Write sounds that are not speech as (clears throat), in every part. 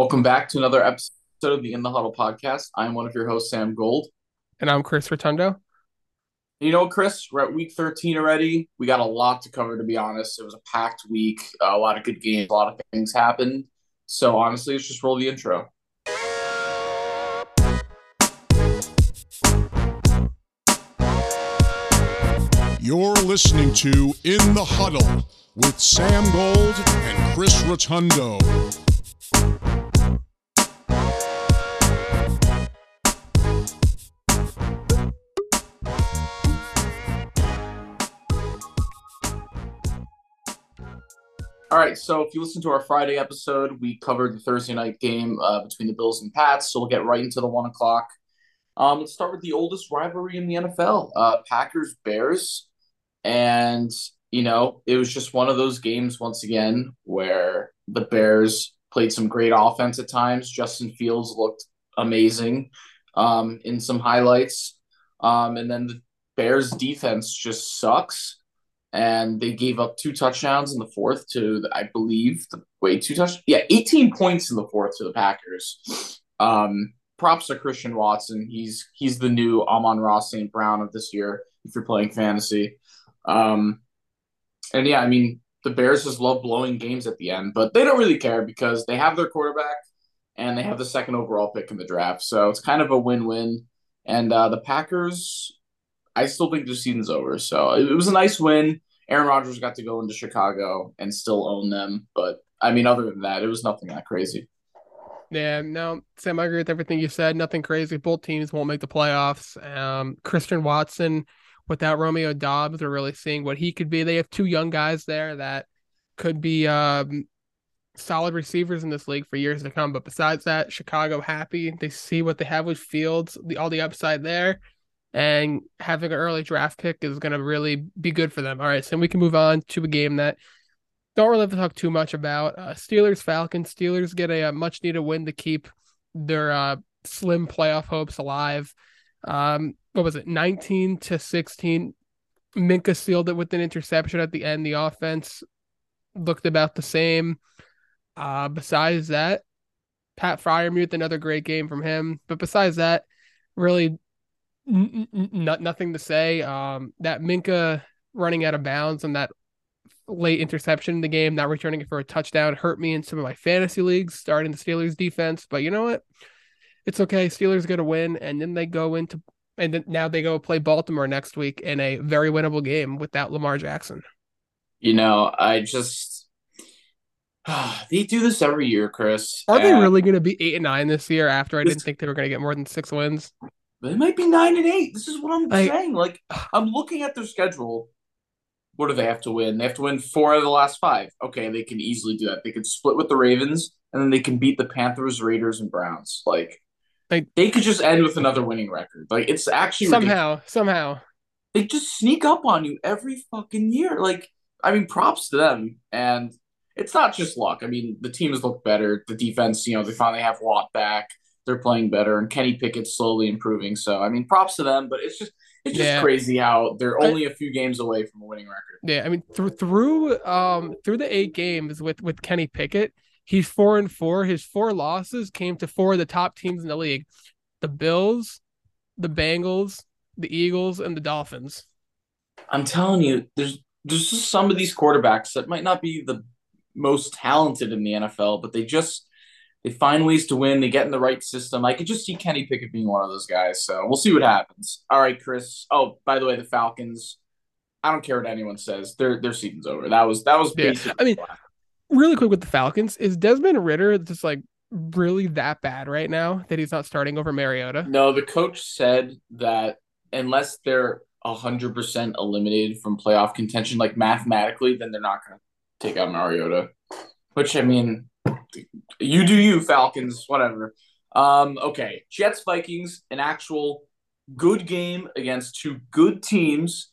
Welcome back to another episode of the In the Huddle podcast. I'm one of your hosts, Sam Gold. And I'm Chris Rotundo. You know, Chris, we're at week 13 already. We got a lot to cover, to be honest. It was a packed week, a lot of good games, a lot of things happened. So, honestly, let's just roll the intro. You're listening to In the Huddle with Sam Gold and Chris Rotundo. All right, so if you listen to our Friday episode, we covered the Thursday night game uh, between the Bills and Pats. So we'll get right into the one o'clock. Um, let's start with the oldest rivalry in the NFL, uh, Packers Bears, and you know it was just one of those games once again where the Bears played some great offense at times. Justin Fields looked amazing um, in some highlights, um, and then the Bears defense just sucks and they gave up two touchdowns in the fourth to, I believe, the wait two touchdowns, yeah, eighteen points in the fourth to the Packers. Um, props to Christian Watson. He's he's the new Amon-Ra St. Brown of this year if you're playing fantasy. Um, and yeah, I mean the Bears just love blowing games at the end, but they don't really care because they have their quarterback and they have the second overall pick in the draft, so it's kind of a win-win. And uh, the Packers I still think the season's over. So it, was a nice win. Aaron Rodgers got to go into Chicago and still own them. But I mean, other than that, it was nothing that crazy. Yeah, no, Sam, I agree with everything you said. Nothing crazy. Both teams won't make the playoffs. Um, Christian Watson without Romeo Doubs, are really seeing what he could be. They have two young guys there that could be um, solid receivers in this league for years to come. But besides that, Chicago happy. They see what they have with Fields, the, all the upside there and having an early draft pick is going to really be good for them. All right, so we can move on to a game that don't really have to talk too much about. Uh, Steelers Falcons. Steelers get a, a, much needed win to keep their uh, slim playoff hopes alive. Um, what was it, nineteen to sixteen? Minkah sealed it with an interception at the end. The offense looked about the same. Uh, besides that, Pat Freiermuth, another great game from him. But besides that, really n- n- nothing to say. Um, that Minkah running out of bounds and that late interception in the game, not returning it for a touchdown, hurt me in some of my fantasy leagues, starting the Steelers defense. But you know what? It's okay. Steelers going to win, and then they go into and then now they go play Baltimore next week in a very winnable game without Lamar Jackson. You know, I just (sighs) they do this every year, Chris. Are they really going to be eight and nine this year? After I didn't think they were going to get more than six wins. They might be nine and eight. This is what I'm saying. Like I'm looking at their schedule. What do they have to win? They have to win four of the last five. Okay, they can easily do that. They could split with the Ravens, and then they can beat the Panthers, Raiders, and Browns. Like, like they could just end with another winning record. Like it's actually somehow, ridiculous. somehow they just sneak up on you every fucking year. Like, I mean, props to them. And it's not just luck. I mean, the teams look better. The defense, you know, they finally have Watt back they're playing better, and Kenny Pickett's slowly improving. So I mean, props to them, but it's just it's just yeah. crazy how they're only a few games away from a winning record. Yeah, I mean through through um through the eight games with with Kenny Pickett, he's four and four. His four losses came to four of the top teams in the league: the Bills, the Bengals, the Eagles, and the Dolphins. I'm telling you, there's there's just some of these quarterbacks that might not be the most talented in the NFL, but they just they find ways to win. They get in the right system. I could just see Kenny Pickett being one of those guys. So we'll see what happens. All right, Chris. Oh, by the way, the Falcons. I don't care what anyone says. Their their season's over. That was that was yeah. I mean, really quick with the Falcons, is Desmond Ridder just like really that bad right now that he's not starting over Mariota? No, the coach said that unless they're hundred percent eliminated from playoff contention, like mathematically, then they're not going to take out Mariota. Which I mean, you do you, Falcons, whatever. Um, okay, Jets Vikings, an actual good game against two good teams.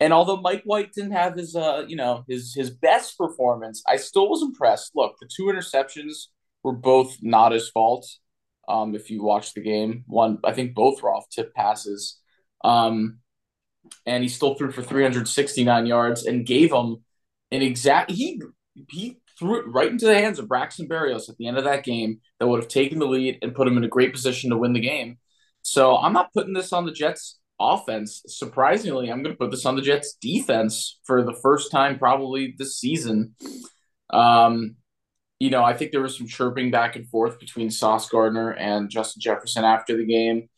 And although Mike White didn't have his uh, you know, his his best performance, I still was impressed. Look, the two interceptions were both not his fault. Um, if you watch the game, one I think both were off tip passes. Um, and he still threw for 369 yards and gave them an exact he he threw right into the hands of Braxton Berrios at the end of that game that would have taken the lead and put him in a great position to win the game. So I'm not putting this on the Jets offense. Surprisingly, I'm going to put this on the Jets defense for the first time probably this season. Um, you know, I think there was some chirping back and forth between Sauce Gardner and Justin Jefferson after the game,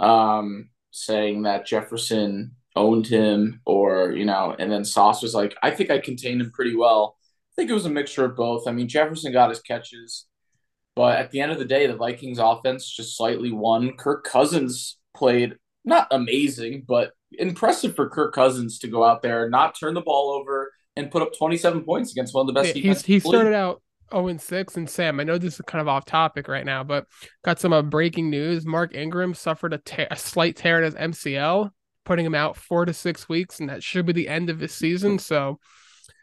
um, saying that Jefferson owned him or, you know, and then Sauce was like, I think I contained him pretty well. I think it was a mixture of both. I mean, Jefferson got his catches, but at the end of the day, the Vikings offense just slightly won. Kirk Cousins played not amazing, but impressive for Kirk Cousins to go out there, not turn the ball over, and put up 27 points against one of the best yeah, He started out 0 and 6. And Sam, I know this is kind of off topic right now, but got some uh, breaking news. Mark Ingram suffered a, ta- a slight tear in his MCL, putting him out four to six weeks, and that should be the end of his season. So,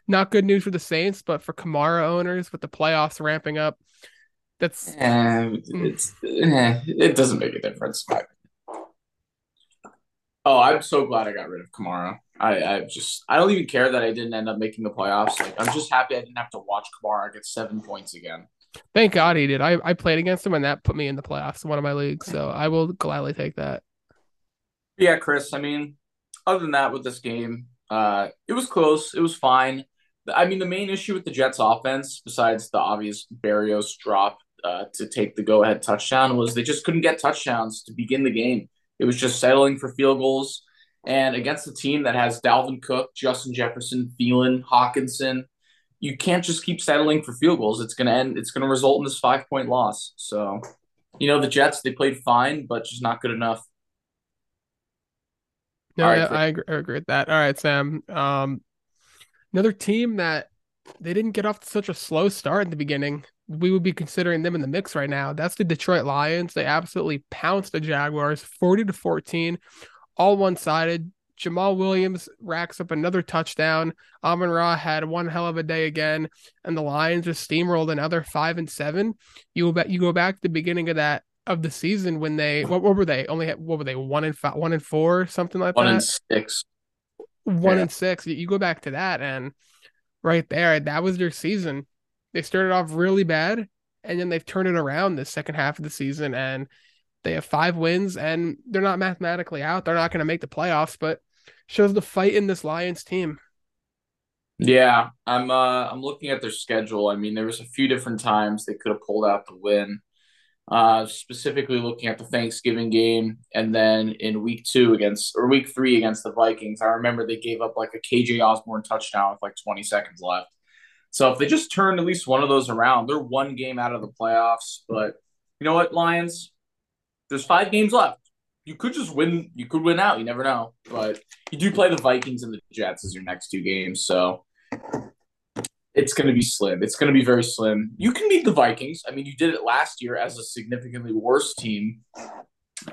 not good news for the Saints, but for Kamara owners with the playoffs ramping up, that's eh, it's eh, it doesn't make a difference. Oh, I'm so glad I got rid of Kamara. I, I just I don't even care that I didn't end up making the playoffs. Like I'm just happy I didn't have to watch Kamara get seven points again. Thank God he did. I, I played against him and that put me in the playoffs in one of my leagues. So I will gladly take that. Yeah, Chris. I mean, other than that, with this game, uh, it was close. It was fine. I mean, the main issue with the Jets offense, besides the obvious Berrios drop uh, to take the go ahead touchdown, was they just couldn't get touchdowns to begin the game. It was just settling for field goals. And against a team that has Dalvin Cook, Justin Jefferson, Thielen, Hockenson, you can't just keep settling for field goals. It's going to end. It's going to result in this five point loss. So, you know, the Jets they played fine, but just not good enough. No, right, I, I, agree, I, agree, with that. All right, Sam. Um, another team that they didn't get off to such a slow start in the beginning. We would be considering them in the mix right now. That's the Detroit Lions. They absolutely pounced the Jaguars, forty to fourteen all one sided. Jamaal Williams racks up another touchdown. Amon Ra had one hell of a day again, and the Lions just steamrolled another five and seven. You go back, you go back to the beginning of that of the season when they what, what were they only had what were they one and five, one and four something like one that. One and six. One yeah. and six. You, go back to that, and right there, that was their season. They started off really bad, and then they've turned it around the second half of the season, and they have five wins and they're not mathematically out. They're not going to make the playoffs, but shows the fight in this Lions team. Yeah, I'm uh I'm looking at their schedule. I mean, there was a few different times they could have pulled out the win. Uh specifically looking at the Thanksgiving game and then in week 2 against or week 3 against the Vikings. I remember they gave up like a KJ Osborn touchdown with like 20 seconds left. So if they just turn at least one of those around, they're one game out of the playoffs, but you know what, Lions? there's five games left. You could just win. You could win out. You never know. But you do play the Vikings and the Jets as your next two games, so it's going to be slim. It's going to be very slim. You can beat the Vikings. I mean, you did it last year as a significantly worse team.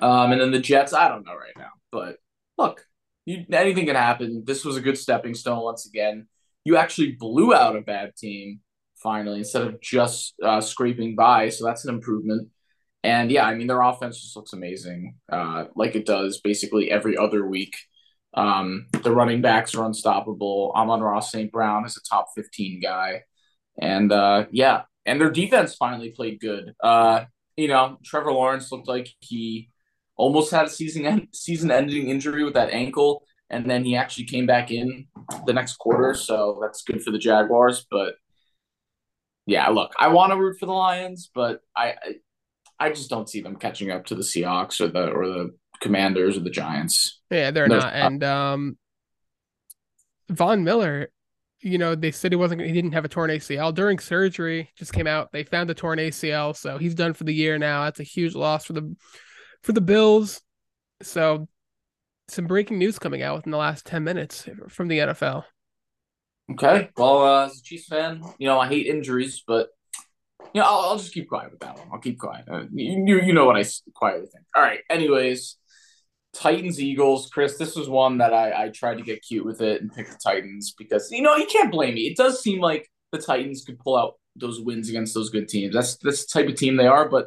Um, and then the Jets. I don't know right now, but look, you, anything can happen. This was a good stepping stone once again. You actually blew out a bad team finally instead of just uh, scraping by. So that's an improvement. And yeah, I mean, their offense just looks amazing, uh, like it does basically every other week. Um, the running backs are unstoppable. Amon-Ra St. Brown is a top 15 guy. And uh, yeah, and their defense finally played good. Uh, you know, Trevor Lawrence looked like he almost had a season end, season ending injury with that ankle, and then he actually came back in the next quarter, so that's good for the Jaguars. But yeah, look, I want to root for the Lions, but I, I just don't see them catching up to the Seahawks or the or the Commanders or the Giants. Yeah, they're, not. And um, Von Miller, you know, they said he wasn't. He didn't have a torn ACL during surgery. Just came out. They found the torn ACL, so he's done for the year now. That's a huge loss for the for the Bills. So, some breaking news coming out within the last ten minutes from the NFL. Okay, well, uh, as a Chiefs fan, you know I hate injuries, but you know, I'll, I'll just keep quiet with that one. I'll keep quiet. Uh, you, you know what I quietly think. All right. Anyways, Titans Eagles. Chris, this was one that I, I tried to get cute with it and pick the Titans because you know you can't blame me. It does seem like the Titans could pull out those wins against those good teams. That's that's the type of team they are. But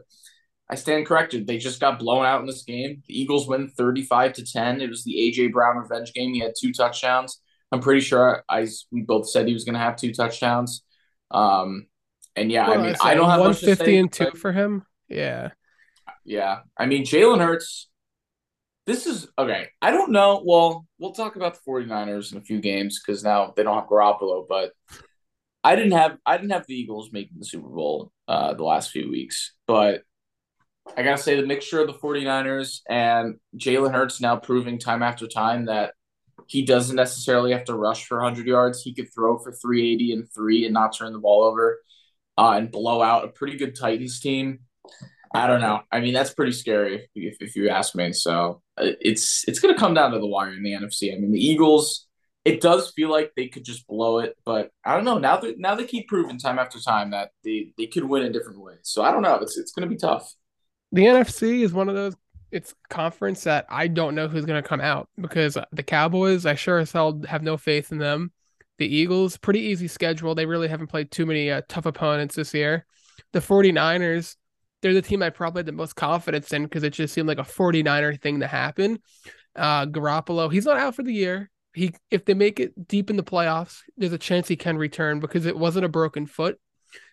I stand corrected. They just got blown out in this game. The Eagles win thirty five to ten. It was the AJ Brown revenge game. He had two touchdowns. I'm pretty sure I we both said he was going to have two touchdowns. Um, and yeah, well, I mean, I don't have 150 and two for him. Yeah. Yeah. I mean, Jalen Hurts, this is okay. I don't know. Well, we'll talk about the 49ers in a few games because now they don't have Garoppolo, but I didn't have I didn't have the Eagles making the Super Bowl uh, the last few weeks, but I gotta say the mixture of the 49ers and Jalen Hurts now proving time after time that he doesn't necessarily have to rush for 100 yards. He could throw for 380 and three and not turn the ball over uh, and blow out a pretty good Titans team. I don't know. I mean, that's pretty scary if, if you ask me. So uh, it's it's going to come down to the wire in the NFC. I mean, the Eagles. It does feel like they could just blow it, but I don't know. Now that now they keep proving time after time that they, they could win in different ways. So I don't know. It's it's going to be tough. The NFC is one of those it's conference that I don't know who's going to come out because the Cowboys, I sure as hell have no faith in them. The Eagles, pretty easy schedule. They really haven't played too many uh, tough opponents this year. The 49ers, they're the team I probably had the most confidence in because it just seemed like a 49er thing to happen. Uh, Garoppolo, he's not out for the year. He, if they make it deep in the playoffs, there's a chance he can return because it wasn't a broken foot,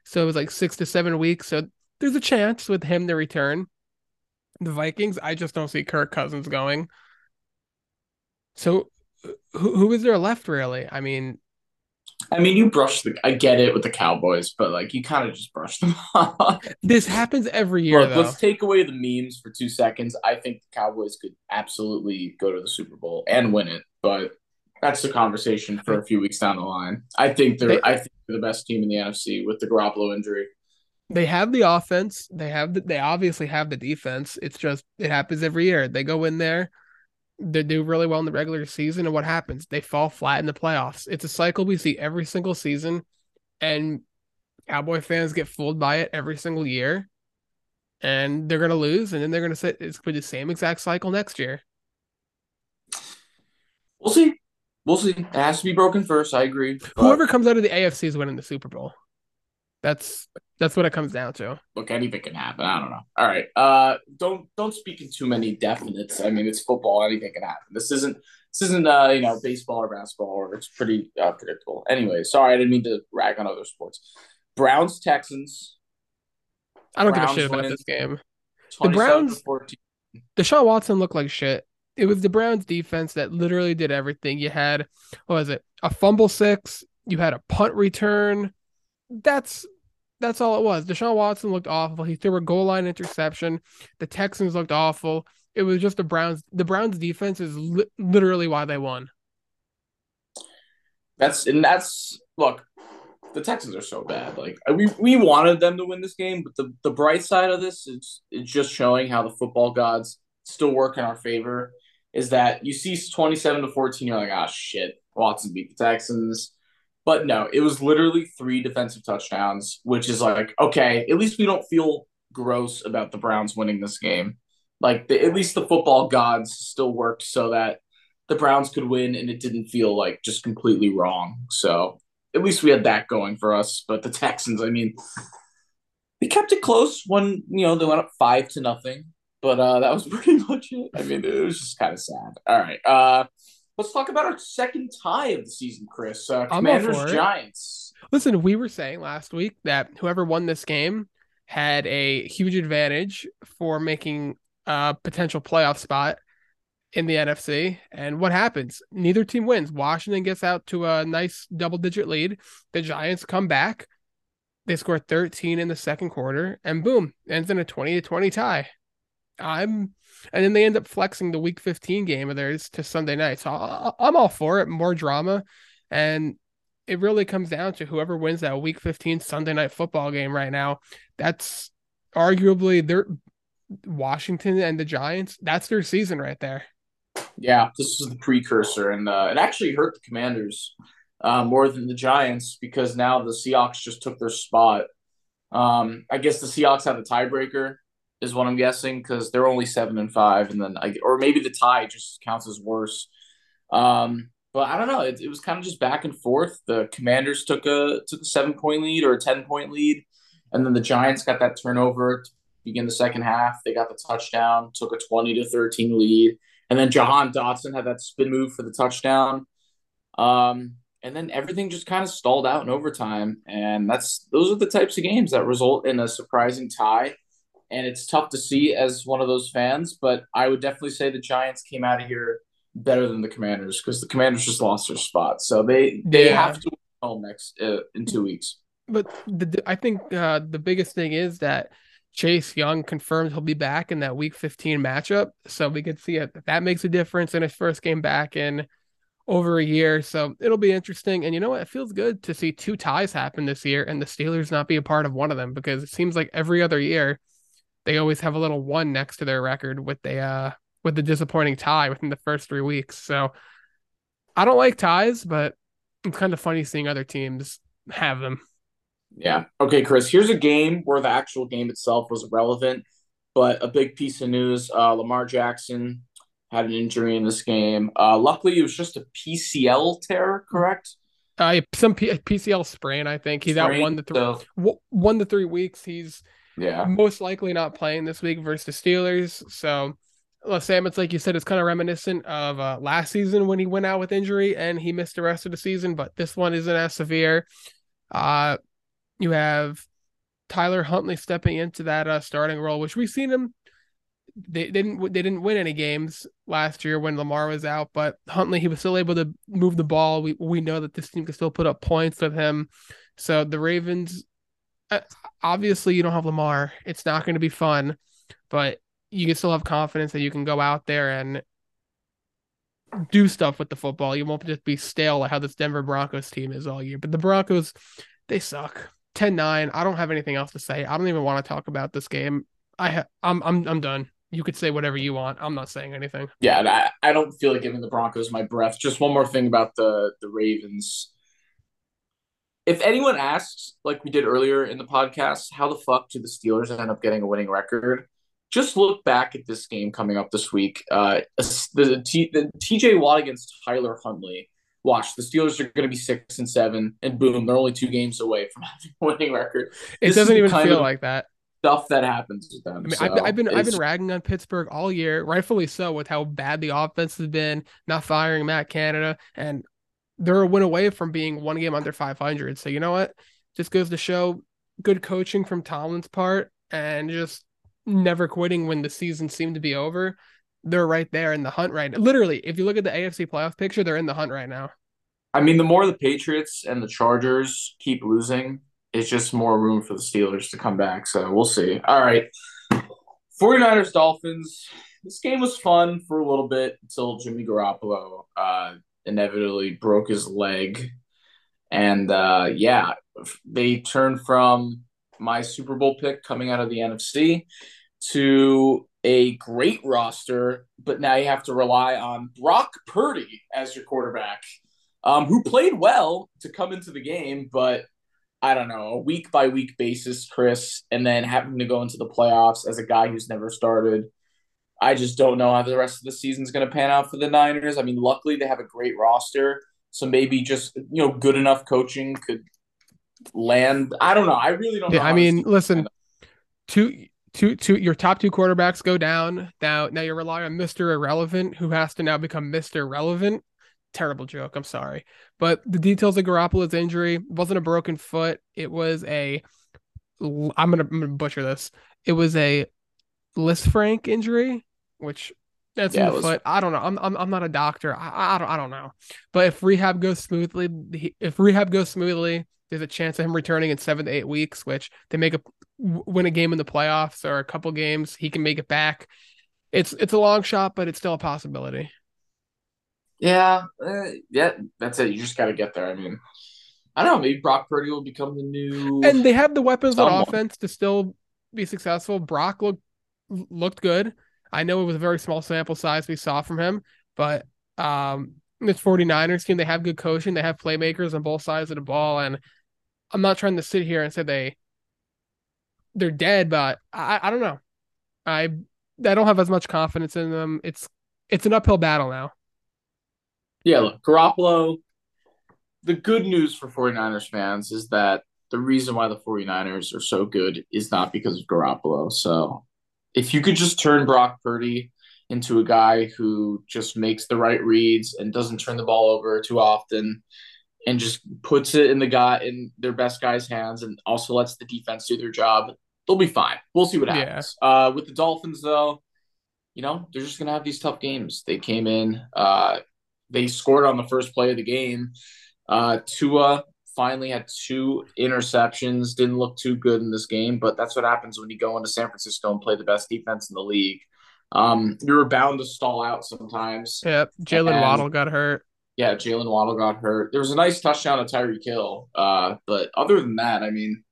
so it was like six to seven weeks. So there's a chance with him to return. The Vikings, I just don't see Kirk Cousins going. So who who is there left really? I mean, I mean, you brush the. I get it with the Cowboys, but like you kind of just brush them (laughs) off. This happens every year. Look, let's take away the memes for two seconds. I think the Cowboys could absolutely go to the Super Bowl and win it, but that's the conversation for a few weeks down the line. I think they're. They, I think they're the best team in the NFC with the Garoppolo injury. They have the offense. They have the, They obviously have the defense. It's just it happens every year. They go in there they do really well in the regular season, and what happens? They fall flat in the playoffs. It's a cycle we see every single season, and Cowboy fans get fooled by it every single year, and they're gonna lose, and then they're gonna say it's gonna be the same exact cycle next year. We'll see. We'll see. It has to be broken first. I agree. Whoever comes out of the AFC is winning the Super Bowl. That's that's what it comes down to. Look, anything can happen. I don't know. All right. Uh don't don't speak in too many definites. I mean, it's football, anything can happen. This isn't this isn't uh, you know, baseball or basketball or it's pretty uh, predictable. Anyway, sorry, I didn't mean to rag on other sports. Browns Texans. I don't Browns give a shit about this game. The Browns Deshaun Watson looked like shit. It was the Browns defense that literally did everything. You had what was it? A fumble six, you had a punt return. That's that's all it was. Deshaun Watson looked awful. He threw a goal line interception. The Texans looked awful. It was just the Browns. The Browns defense is li- literally why they won. That's and that's look. The Texans are so bad. Like we we wanted them to win this game, but the the bright side of this is it's just showing how the football gods still work in our favor. Is that you see twenty seven to fourteen, you're like, ah, shit, Watson beat the Texans but no, it was literally three defensive touchdowns, which is like, okay, at least we don't feel gross about the Browns winning this game. Like, the, at least the football gods still worked so that the Browns could win and it didn't feel like just completely wrong. So at least we had that going for us. But the Texans, I mean, they kept it close when, you know, they went up five to nothing. But uh, that was (laughs) pretty much it. I mean, it was just kind of sad. All right. Uh, Let's talk about our second tie of the season, Chris. Uh, Commanders Giants. Listen, we were saying last week that whoever won this game had a huge advantage for making a potential playoff spot in the NFC. And what happens? Neither team wins. Washington gets out to a nice double digit lead. The Giants come back. They score 13 in the second quarter, and boom, ends in a 20 to 20 tie. I'm and then they end up flexing the week 15 game of theirs to Sunday night. So I'm all for it. More drama. And it really comes down to whoever wins that week 15 Sunday night football game right now. That's arguably their Washington and the Giants. That's their season right there. Yeah, this is the precursor. And uh, it actually hurt the Commanders uh, more than the Giants because now the Seahawks just took their spot. Um, I guess the Seahawks have the tiebreaker is what I'm guessing because they're only seven and five, and then I or maybe the tie just counts as worse. Um, but I don't know. It, it was kind of just back and forth. The Commanders took a took a seven point lead or a ten point lead, and then the Giants got that turnover to begin the second half. They got the touchdown, took a twenty to thirteen lead, and then Jahan Dotson had that spin move for the touchdown. Um, and then everything just kind of stalled out in overtime. And that's those are the types of games that result in a surprising tie. And it's tough to see as one of those fans, but I would definitely say the Giants came out of here better than the Commanders because the Commanders just lost their spot. So they they yeah. have to home next uh, in two weeks. But the, I think uh, the biggest thing is that Chase Young confirmed he'll be back in that Week 15 matchup, so we could see it. That makes a difference in his first game back in over a year. So it'll be interesting. And you know what? It feels good to see two ties happen this year and the Steelers not be a part of one of them because it seems like every other year they always have a little one next to their record with the uh with the disappointing tie within the first three weeks. So I don't like ties, but it's kind of funny seeing other teams have them. Yeah. Okay, Chris, here's a game where the actual game itself was relevant, but a big piece of news uh, Lamar Jackson had an injury in this game. Uh, luckily, it was just a PCL tear, correct? Uh, some P- PCL sprain, I think. He's sprain, out one to three, so... one to three weeks. He's yeah most likely not playing this week versus the Steelers. So, well, Sam, it's like you said, it's kind of reminiscent of uh, last season when he went out with injury and he missed the rest of the season. But this one isn't as severe. Uh, you have Tyler Huntley stepping into that uh, starting role, which we've seen him they didn't they didn't win any games last year when Lamar was out, but Huntley he was still able to move the ball. We we know that this team can still put up points with him. So the Ravens, uh, obviously, you don't have Lamar. It's not going to be fun, but you can still have confidence that you can go out there and do stuff with the football. You won't just be stale like how this Denver Broncos team is all year. But the Broncos, they suck. 10-9. I don't have anything else to say. I don't even want to talk about this game. I ha- I'm I'm I'm done you could say whatever you want. I'm not saying anything. Yeah, I, I don't feel like giving the Broncos my breath. Just one more thing about the the Ravens. If anyone asks, like we did earlier in the podcast, how the fuck do the Steelers end up getting a winning record? Just look back at this game coming up this week. Uh, the, T, the TJ Watt against Tyler Huntley. Watch the Steelers are going to be six and seven, and boom, they're only two games away from (laughs) having a winning record. It this doesn't even feel like that stuff that happens with them. I mean, so I've, I've, been I've been ragging on Pittsburgh all year, rightfully so, with how bad the offense has been, not firing Matt Canada, and they're a win away from being one game under 500. So you know what? Just goes to show good coaching from Tomlin's part, and just never quitting when the season seemed to be over. They're right there in the hunt right now. Literally, if you look at the AFC playoff picture, they're in the hunt right now. I mean, the more the Patriots and the Chargers keep losing, it's just more room for the Steelers to come back. So we'll see. All right. 49ers Dolphins. This game was fun for a little bit until Jimmy Garoppolo uh, inevitably broke his leg. And uh, yeah, they turned from my Super Bowl pick coming out of the NFC to a great roster, but now you have to rely on Brock Purdy as your quarterback, um, who played well to come into the game, but I don't know, a week by week basis, Chris, and then having to go into the playoffs as a guy who's never started. I just don't know how the rest of the season's going to pan out for the Niners. I mean, luckily they have a great roster, so maybe just you know good enough coaching could land. I don't know. I really don't. Yeah, I mean, listen, two, two, two. Your top two quarterbacks go down now. Now you're relying on Mister Irrelevant, who has to now become Mister Relevant terrible joke. I'm sorry. But the details of Garoppolo's injury wasn't a broken foot. It was a I'm gonna, I'm gonna butcher this. It was a Lisfranc injury, which that's yeah, was... foot. I don't know. I'm, I'm I'm not a doctor. I, I don't I don't know. But if rehab goes smoothly, if rehab goes smoothly, there's a chance of him returning in seven to eight weeks, which they make a win a game in the playoffs or a couple games, he can make it back. It's it's a long shot, but it's still a possibility. Yeah, uh, yeah, that's it. You just got to get there. I mean, I don't know. Maybe Brock Purdy will become the new. And they have the weapons someone. on offense to still be successful. Brock looked looked good. I know it was a very small sample size we saw from him, but um, this 49ers team, they have good coaching. They have playmakers on both sides of the ball. And I'm not trying to sit here and say they they're dead, but I, I don't know. I I don't have as much confidence in them. It's it's an uphill battle now. Yeah, look, Garoppolo, the good news for 49ers fans is that the reason why the 49ers are so good is not because of Garoppolo. So if you could just turn Brock Purdy into a guy who just makes the right reads and doesn't turn the ball over too often, and just puts it in the guy in their best guy's hands and also lets the defense do their job, they'll be fine. We'll see what happens. Yeah. Uh, with the Dolphins, though, you know, they're just gonna have these tough games. They came in, uh, they scored on the first play of the game. Uh, Tua finally had two interceptions. Didn't look too good in this game, but that's what happens when you go into San Francisco and play the best defense in the league. Um, you were bound to stall out sometimes. Yep. Jalen Waddle got hurt. Yeah, Jalen Waddle got hurt. There was a nice touchdown to Tyreek Hill. Uh, but other than that, I mean,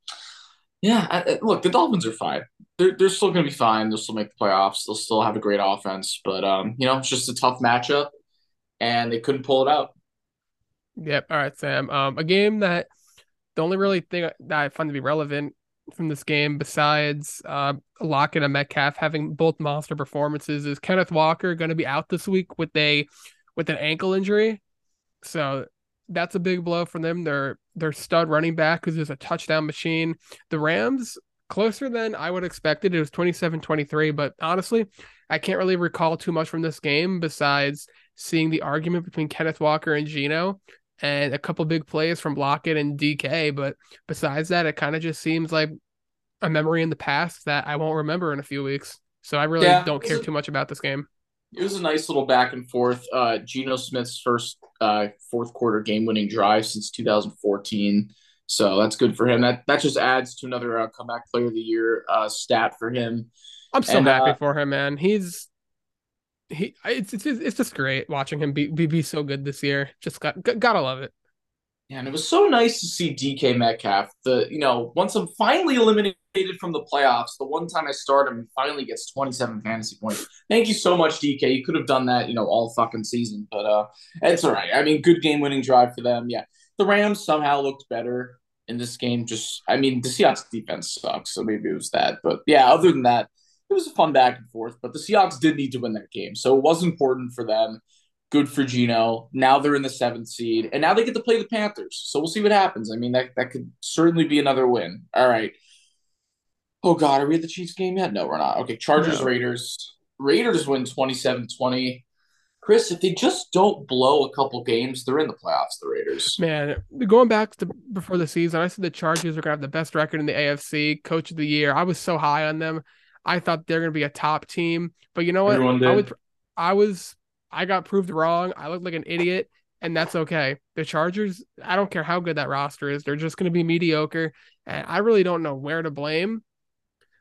yeah, I, look, the Dolphins are fine. They're, they're still going to be fine. They'll still make the playoffs. They'll still have a great offense. But, um, you know, it's just a tough matchup, and they couldn't pull it out. Yep. All right, Sam. Um, a game that the only really thing that I find to be relevant from this game, besides uh, Lockett and Metcalf having both monster performances, is Kenneth Walker going to be out this week with a with an ankle injury. So that's a big blow for them. Their their stud running back who's just a touchdown machine. The Rams closer than I would expected. It was 27-23, but honestly, I can't really recall too much from this game besides seeing the argument between Kenneth Walker and Geno and a couple big plays from Lockett and DK. But besides that, it kind of just seems like a memory in the past that I won't remember in a few weeks. So I really yeah, don't care too much about this game. It was a nice little back and forth. Uh, Geno Smith's first uh, fourth quarter game winning drive since 2014. So that's good for him. That that just adds to another uh, comeback player of the year uh, stat for him. I'm so and, happy uh, for him, man. He's he it's it's it's just great watching him be be, be so good this year. Just got gotta love it. Yeah, and it was so nice to see DK Metcalf. The you know once I'm finally eliminated from the playoffs, the one time I start him, finally gets 27 fantasy points. Thank you so much, DK. You could have done that, you know, all fucking season, but uh, it's all right. I mean, good game winning drive for them. Yeah, the Rams somehow looked better in this game. Just I mean, the Seahawks defense sucks, so maybe it was that. But yeah, other than that, it was a fun back and forth, but the Seahawks did need to win that game. So it was important for them. Good for Geno. Now they're in the seventh seed, and now they get to play the Panthers. So we'll see what happens. I mean, that, that could certainly be another win. All right. Oh, God. Are we at the Chiefs game yet? No, we're not. Okay. Chargers, no. Raiders. Raiders win 27 20. Chris, if they just don't blow a couple games, they're in the playoffs, the Raiders. Man, going back to before the season, I said the Chargers are going to have the best record in the AFC, coach of the year. I was so high on them. I thought they're going to be a top team, but you know what? I was, I was, I got proved wrong. I looked like an idiot, and that's okay. The Chargers, I don't care how good that roster is, they're just going to be mediocre, and I really don't know where to blame,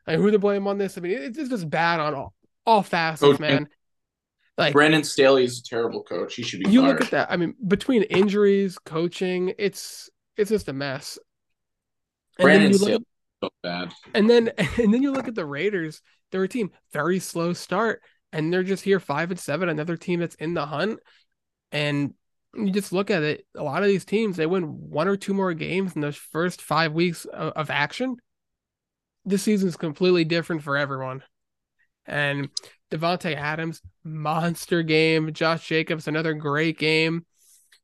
like who to blame on this. I mean, it's just bad on all, all facets, Coach, man. Like Brandon Staley is a terrible coach. He should be. You fired. look at that. I mean, between injuries, coaching, it's it's just a mess. And Brandon Staley so bad. And then (laughs) and then you look at the Raiders, they're a team very slow start, and they're just here five and seven, another team that's in the hunt. And you just look at it, a lot of these teams, they win one or two more games in those first five weeks of, of action. This season is completely different for everyone. And Davante Adams, monster game. Josh Jacobs, another great game.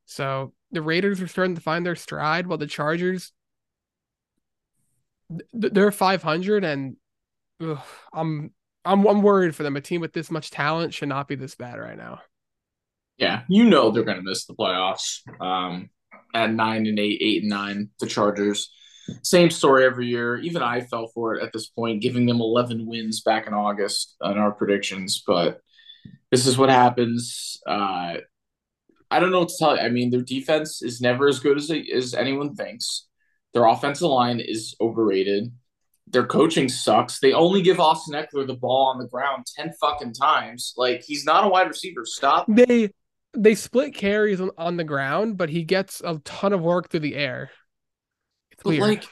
So the Raiders are starting to find their stride while the Chargers they're 500 and ugh, I'm I'm I'm worried for them. A team with this much talent should not be this bad right now. Yeah, you know they're going to miss the playoffs. Um, at nine and eight, eight and nine, the Chargers. Same story every year. Even I fell for it at this point, giving them 11 wins back in August on our predictions. But this is what happens. Uh, I don't know what to tell you. I mean, their defense is never as good as, as anyone thinks. Their offensive line is overrated. Their coaching sucks. They only give Austin Ekeler the ball on the ground 10 fucking times. Like, he's not a wide receiver. Stop. They they split carries on, on the ground, but he gets a ton of work through the air. It's but weird. like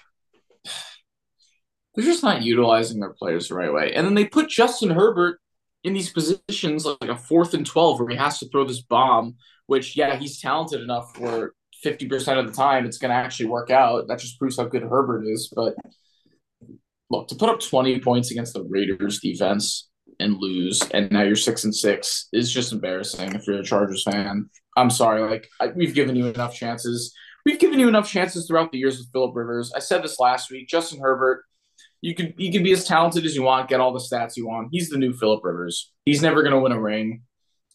they're just not utilizing their players the right way. And then they put Justin Herbert in these positions like a fourth and 12 where he has to throw this bomb, which, yeah, he's talented enough where 50% of the time it's going to actually work out. That just proves how good Herbert is. But look, to put up 20 points against the Raiders defense and lose, and now you're six and six is just embarrassing if you're a Chargers fan. I'm sorry. Like, I, we've given you enough chances. We've given you enough chances throughout the years with Philip Rivers. I said this last week. Justin Herbert, you could you can be as talented as you want, get all the stats you want. He's the new Philip Rivers. He's never going to win a ring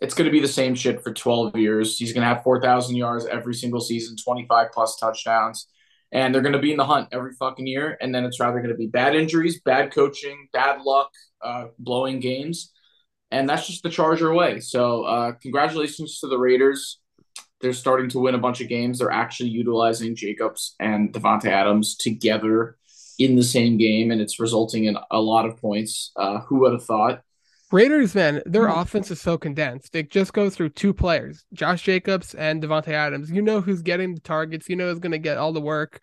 it's going to be the same shit for 12 years. He's going to have 4,000 yards every single season, 25 plus touchdowns, and they're going to be in the hunt every fucking year. And then it's rather going to be bad injuries, bad coaching, bad luck, uh, blowing games. And that's just the Charger way. So, uh, congratulations to the Raiders. They're starting to win a bunch of games. They're actually utilizing Jacobs and Davante Adams together in the same game, and it's resulting in a lot of points. Uh, who would have thought? Raiders, man, their mm-hmm. offense is so condensed. It just goes through two players, Josh Jacobs and Davante Adams. You know who's getting the targets. You know who's going to get all the work.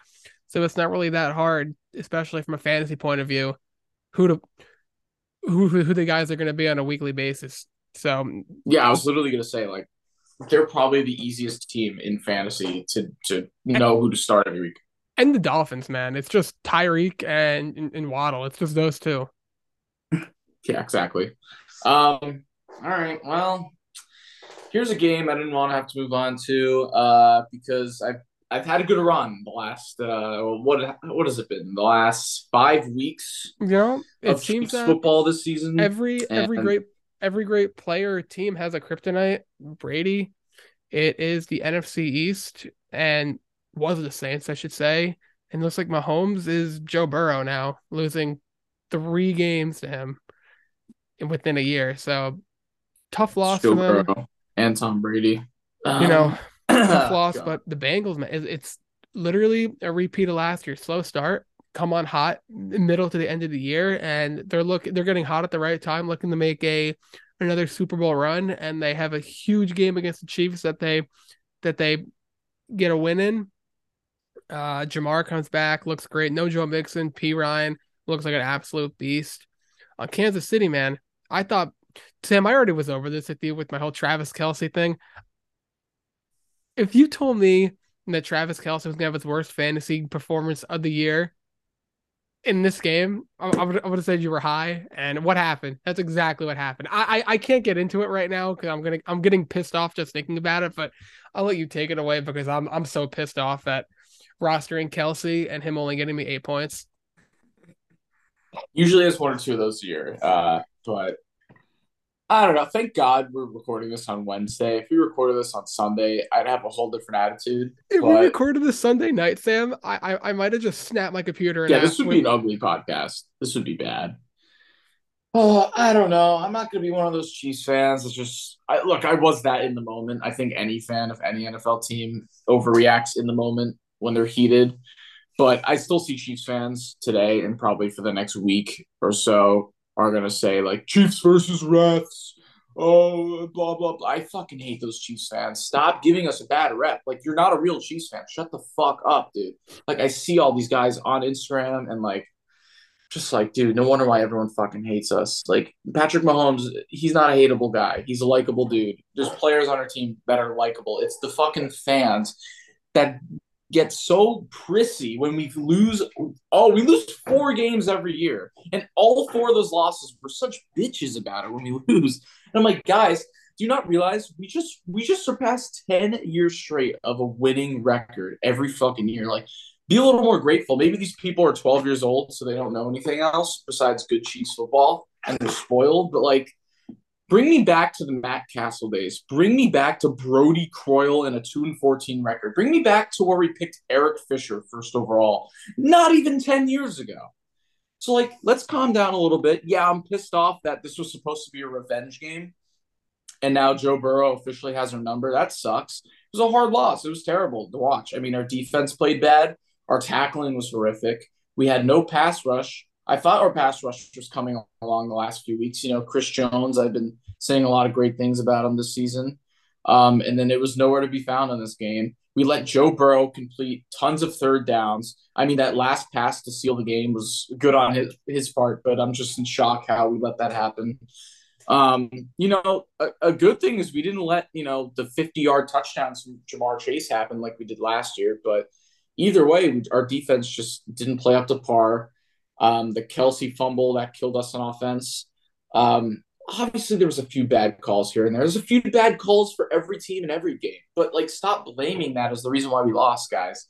So it's not really that hard, especially from a fantasy point of view, who to who who the guys are going to be on a weekly basis. So yeah, I was literally going to say like they're probably the easiest team in fantasy to to know who to start every week. And the Dolphins, man, it's just Tyreek and, and, and Waddle. It's just those two. (laughs) Yeah, exactly. Um, all right. Well, here's a game I didn't want to have to move on to uh, because I've I've had a good run the last uh, what what has it been the last five weeks? You know, it seems football this season. Every and, every great every great player team has a kryptonite. Brady, it is the NFC East, and was the Saints, I should say. And looks like Mahomes is Joe Burrow now, losing three games to him within a year. So tough loss Joe for them. and Tom Brady. Um, you know, (clears throat) tough (coughs) loss, God. but the Bengals, man, it's literally a repeat of last year. Slow start, come on hot, middle to the end of the year, and they're look they're getting hot at the right time, looking to make a another Super Bowl run, and they have a huge game against the Chiefs that they that they get a win in. Uh, Ja'Marr comes back, looks great. No Joe Mixon, Perine looks like an absolute beast. On uh, Kansas City, man, I thought Sam, I already was over this with you with my whole Travis Kelce thing. If you told me that Travis Kelce was gonna have his worst fantasy performance of the year in this game, I, I would, I would have said you were high. And what happened? That's exactly what happened. I, I, I can't get into it right now because I'm gonna I'm getting pissed off just thinking about it. But I'll let you take it away because I'm I'm so pissed off at rostering Kelce and him only getting me eight points. Usually it's one or two of those a year. Uh, but I don't know. Thank God we're recording this on Wednesday. If we recorded this on Sunday, I'd have a whole different attitude. If but... we recorded this Sunday night, Sam, I I, I might have just snapped my computer. yeah, this would be an ugly podcast. This would be bad. Oh, I don't know. I'm not going to be one of those Chiefs fans. It's just, I, look, I was that in the moment. I think any fan of any NFL team overreacts in the moment when they're heated. But I still see Chiefs fans today and probably for the next week or so are gonna say like Chiefs versus refs. Oh, blah blah blah. I fucking hate those Chiefs fans. Stop giving us a bad rep. Like you're not a real Chiefs fan. Shut the fuck up, dude. Like I see all these guys on Instagram and like just like, dude, no wonder why everyone fucking hates us. Like Patrick Mahomes, he's not a hateable guy. He's a likable dude. There's players on our team that are likable. It's the fucking fans that get so prissy when we lose. Oh, we lose four games every year, and all four of those losses we're such bitches about it when we (laughs) lose. And I'm like, guys, do you not realize we just we just surpassed ten years straight of a winning record every fucking year? Like, be a little more grateful. Maybe these people are 12 years old, so they don't know anything else besides good cheese football, and they're spoiled. But like Bring me back to the Matt Cassel days. Bring me back to Brodie Croyle and a 2 and 14 record. Bring me back to where we picked Eric Fisher first overall, not even 10 years ago. So, like, let's calm down a little bit. Yeah, I'm pissed off that this was supposed to be a revenge game. And now Joe Burrow officially has our number. That sucks. It was a hard loss. It was terrible to watch. I mean, our defense played bad. Our tackling was horrific. We had no pass rush. I thought our pass rush was coming along the last few weeks. You know, Chris Jones, I've been saying a lot of great things about him this season. Um, and then it was nowhere to be found in this game. We let Joe Burrow complete tons of third downs. I mean, that last pass to seal the game was good on his, his part, but I'm just in shock how we let that happen. Um, you know, a, a, good thing is we didn't let, you know, the 50 yard touchdowns from Ja'Marr Chase happen like we did last year. But either way, our defense just didn't play up to par. Um, the Kelce fumble that killed us on offense. Um, obviously, there was a few bad calls here and there. There's a few bad calls for every team in every game, but like, stop blaming that as the reason why we lost, guys.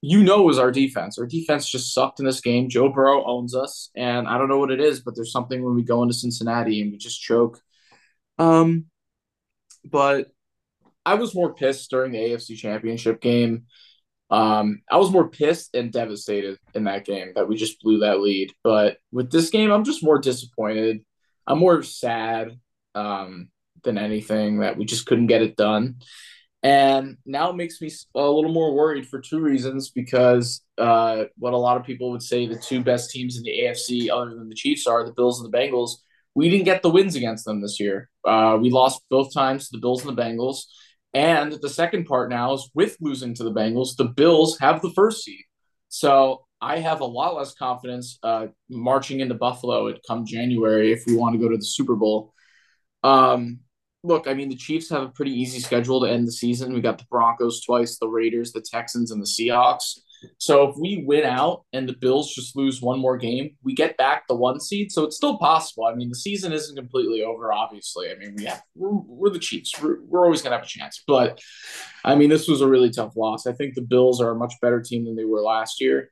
You know, it was our defense. Our defense just sucked in this game. Joe Burrow owns us, and I don't know what it is, but there's something when we go into Cincinnati and we just choke. Um, but I was more pissed during the AFC Championship game. Um, I was more pissed and devastated in that game that we just blew that lead. But with this game, I'm just more disappointed. I'm more sad um, than anything that we just couldn't get it done. And now it makes me a little more worried for two reasons because uh, what a lot of people would say the two best teams in the AFC, other than the Chiefs, are the Bills and the Bengals. We didn't get the wins against them this year. Uh, we lost both times to the Bills and the Bengals. And the second part now is with losing to the Bengals, the Bills have the first seed. So I have a lot less confidence uh, marching into Buffalo at come January if we want to go to the Super Bowl. Um, look, I mean, the Chiefs have a pretty easy schedule to end the season. We got the Broncos twice, the Raiders, the Texans, and the Seahawks. So if we win out and the Bills just lose one more game, we get back the one seed. So it's still possible. I mean, the season isn't completely over, obviously. I mean, we have we're, we're the Chiefs. We're, we're always gonna have a chance. But I mean, this was a really tough loss. I think the Bills are a much better team than they were last year.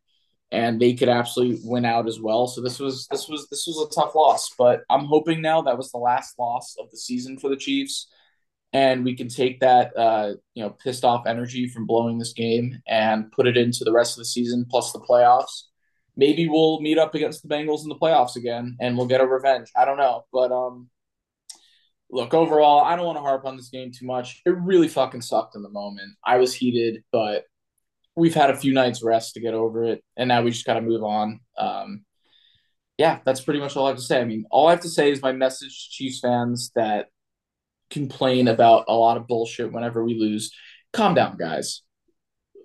And they could absolutely win out as well. So this was this was this was a tough loss. But I'm hoping now that was the last loss of the season for the Chiefs and we can take that uh, you know pissed off energy from blowing this game and put it into the rest of the season plus the playoffs. Maybe we'll meet up against the Bengals in the playoffs again and we'll get a revenge. I don't know, but um, look overall, I don't want to harp on this game too much. It really fucking sucked in the moment. I was heated, but we've had a few nights rest to get over it, and now we just got to move on. Um, yeah, that's pretty much all I have to say. I mean, all I have to say is my message to Chiefs fans that complain about a lot of bullshit whenever we lose. Calm down, guys.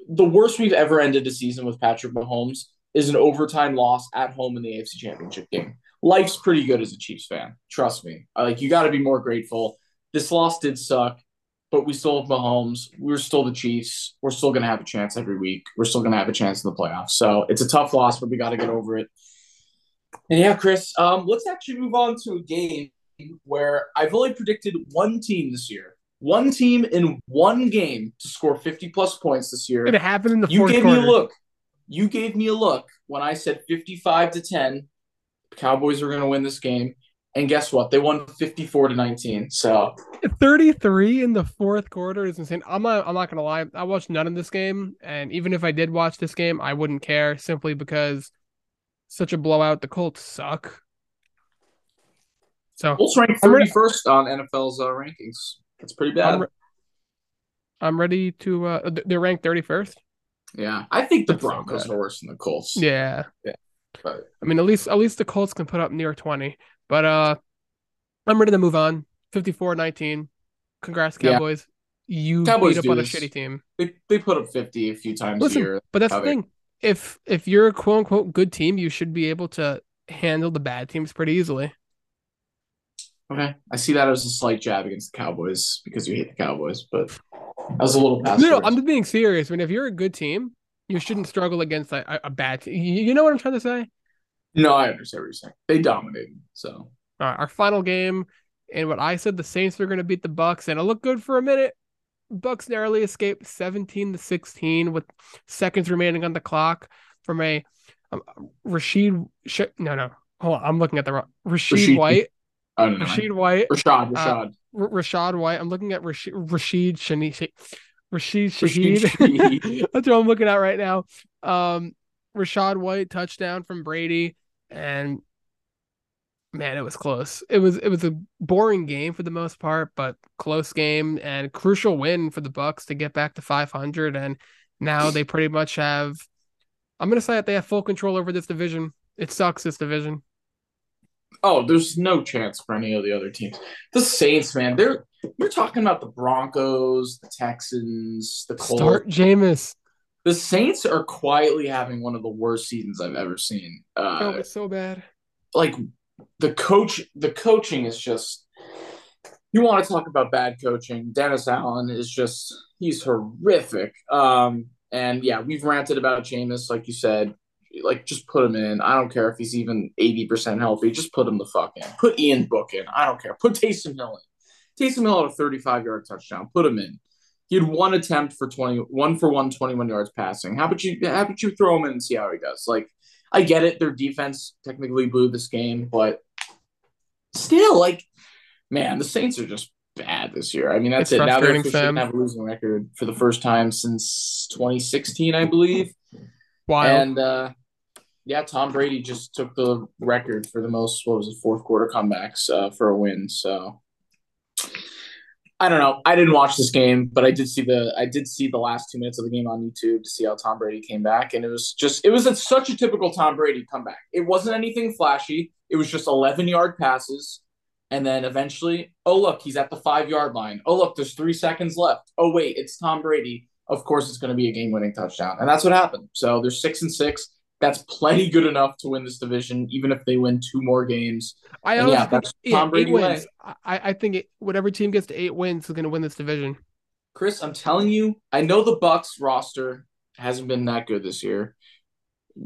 The worst we've ever ended a season with Patrick Mahomes is an overtime loss at home in the AFC Championship game. Life's pretty good as a Chiefs fan. Trust me. Like you got to be more grateful. This loss did suck, but we still have Mahomes. We're still the Chiefs. We're still gonna have a chance every week. We're still gonna have a chance in the playoffs. So it's a tough loss, but we got to get over it. And yeah, Chris, um, let's actually move on to a game where I've only predicted one team this year. One team in one game to score 50 plus points this year. It happened in the you gave quarter. me a look. You gave me a look when I said 55 to 10. The Cowboys are going to win this game. And guess what? They won 54 to 19. So 33 in the fourth quarter is insane. I'm not I'm not gonna lie. I watched none of this game, and even if I did watch this game, I wouldn't care simply because such a blowout. The Colts suck. So Colts ranked 31st on NFL's uh, rankings. That's pretty bad. I'm, re- I'm ready to. Uh, they're ranked 31st. yeah, I think the That's Broncos bad. are worse than the Colts. Yeah. But I mean, at least at least the Colts can put up near 20. But uh, I'm ready to move on. 54-19. Congrats, Yeah. Cowboys. You Cowboys beat up do on a this. shitty team. they, they put up 50 a few times Listen, a year. But that's how the they- thing. If if you're a quote unquote good team, you should be able to handle the bad teams pretty easily. Okay. I see that as a slight jab against the Cowboys because you hate the Cowboys, but that was a little past. No, no. I'm just being serious. I mean, if you're a good team, you shouldn't struggle against a, a, bad team. You know what I'm trying to say? No, I understand what you're saying. They dominated. So All right, our final game, and what I said, the Saints were going to beat the Bucks, and it looked good for a minute. Bucks narrowly escaped 17 to 16 with seconds remaining on the clock from a um, Rashid. Sh- no, no, hold on, I'm looking at the wrong. Rashid, Rashid. White. I don't know. Rashid White. Rachaad, Uh, Rachaad. R- Rachaad White. I'm looking at Rashid Rashid Shani- Sh- Rashid Rashid Shaheed. (laughs) That's what I'm looking at right now. Um, Rachaad White touchdown from Brady, and man, it was close. It was it was a boring game for the most part, but close game and crucial win for the Bucks to get back to 500, and now they pretty much have. I'm gonna say that they have full control over this division. It sucks this division. Oh, there's no chance for any of the other teams. The Saints, man, they're we're talking about the Broncos, the Texans, the Colts. Start Jameis. The Saints are quietly having one of the worst seasons I've ever seen. Uh, Oh, it's so bad. like the coach the coaching is just you want to talk about bad coaching dennis allen is just he's horrific um and yeah we've ranted about Jameis, like you said like just put him in. I don't care if he's even 80% healthy. Just put him the fuck in. Put ian book in. I don't care. Put Taysom hill in. Taysom hill had a 35 yard touchdown. Put him in. He had one attempt for 20 one for one 21 yards passing. How about you how about you throw him in and see how he does? Like I get it. Their defense technically blew this game, but still, like, man, the Saints are just bad this year. I mean, that's It's it. Now they're officially have a losing record for the first time since 2016, I believe. Wild. And uh, yeah, Tom Brady just took the record for the most. What was it? Fourth quarter comebacks uh, for a win. So I don't know. I didn't watch this game, but I did see the I did see the last two minutes of the game on YouTube to see how Tom Brady came back, and it was just it was a, such a typical Tom Brady comeback. It wasn't anything flashy. It was just 11 yard passes. And then eventually, oh, look, he's at the five yard line. Oh, look, there's three seconds left. Oh, wait, it's Tom Brady. Of course, it's going to be a game winning touchdown. And that's what happened. So they're six and six. That's plenty good enough to win this division, even if they win two more games. I and yeah, think that's Tom Brady wins. I, I think it, whatever team gets to eight wins is going to win this division. Chris, I'm telling you, I know the Bucks roster hasn't been that good this year.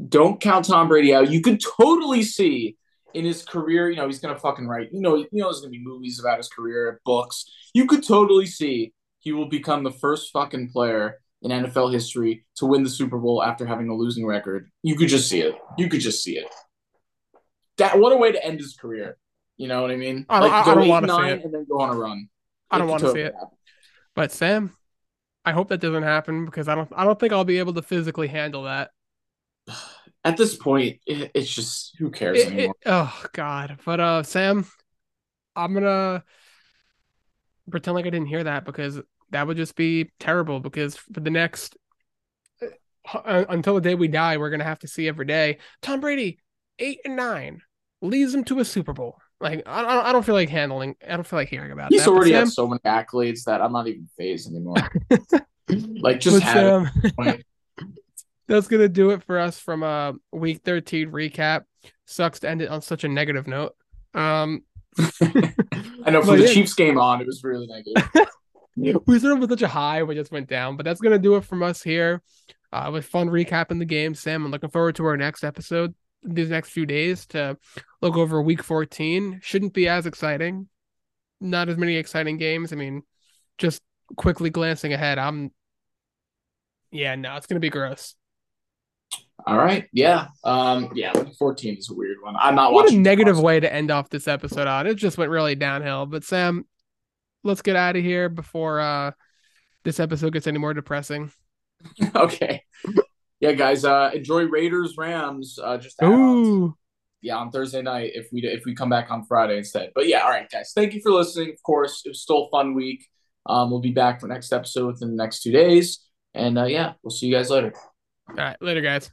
Don't count Tom Brady out. You could totally see in his career, you know, he's gonna fucking write. You know, you know, there's gonna be movies about his career, books. You could totally see he will become the first fucking player in NFL history to win the Super Bowl after having a losing record. You could just see it. You could just see it. That what a way to end his career. You know what I mean? I don't- I- I don't wanna see it. and then go on a run. I don't want to see it. happen. But Sam, I hope that doesn't happen because I don't I don't think I'll be able to physically handle that. (sighs) At this point, it, it's just who cares It- it- anymore. oh God. But uh Sam, I'm gonna pretend like I didn't hear that because that would just be terrible because for the next uh, until the day we die, we're gonna have to see every day. Tom Brady, eight and nine, leads them to a Super Bowl. Like I don't, I don't feel like handling. I don't feel like hearing about He's that. But already Sam, had so many accolades that I'm not even fazed anymore. (laughs) like just have Sam, it. (laughs) that's gonna do it for us from a week 13 recap. Sucks to end it on such a negative note. Um, (laughs) I know for But the yeah. Chiefs game on, it was really negative. We started with such a high, we just went down. But that's gonna do it from us here. Uh, with fun recapping the game, Sam. I'm looking forward to our next episode these next few days to look over week 14. Shouldn't be as exciting. Not as many exciting games. I mean, just quickly glancing ahead, I'm yeah, no, it's gonna be gross. All right, yeah, um, yeah. Week 14 is a weird one. I'm not What a negative way to end off this episode on. It just went really downhill. But Sam, let's get out of here before uh this episode gets any more depressing. (laughs) okay. Yeah, guys, uh, enjoy Raiders Rams. Uh, just on. Ooh. yeah on Thursday night if we if we come back on Friday instead. But yeah, all right, guys. Thank you for listening. Of course, it was still a fun week. Um, we'll be back for next episode within the next two days, and uh, yeah, we'll see you guys later. All right, later guys.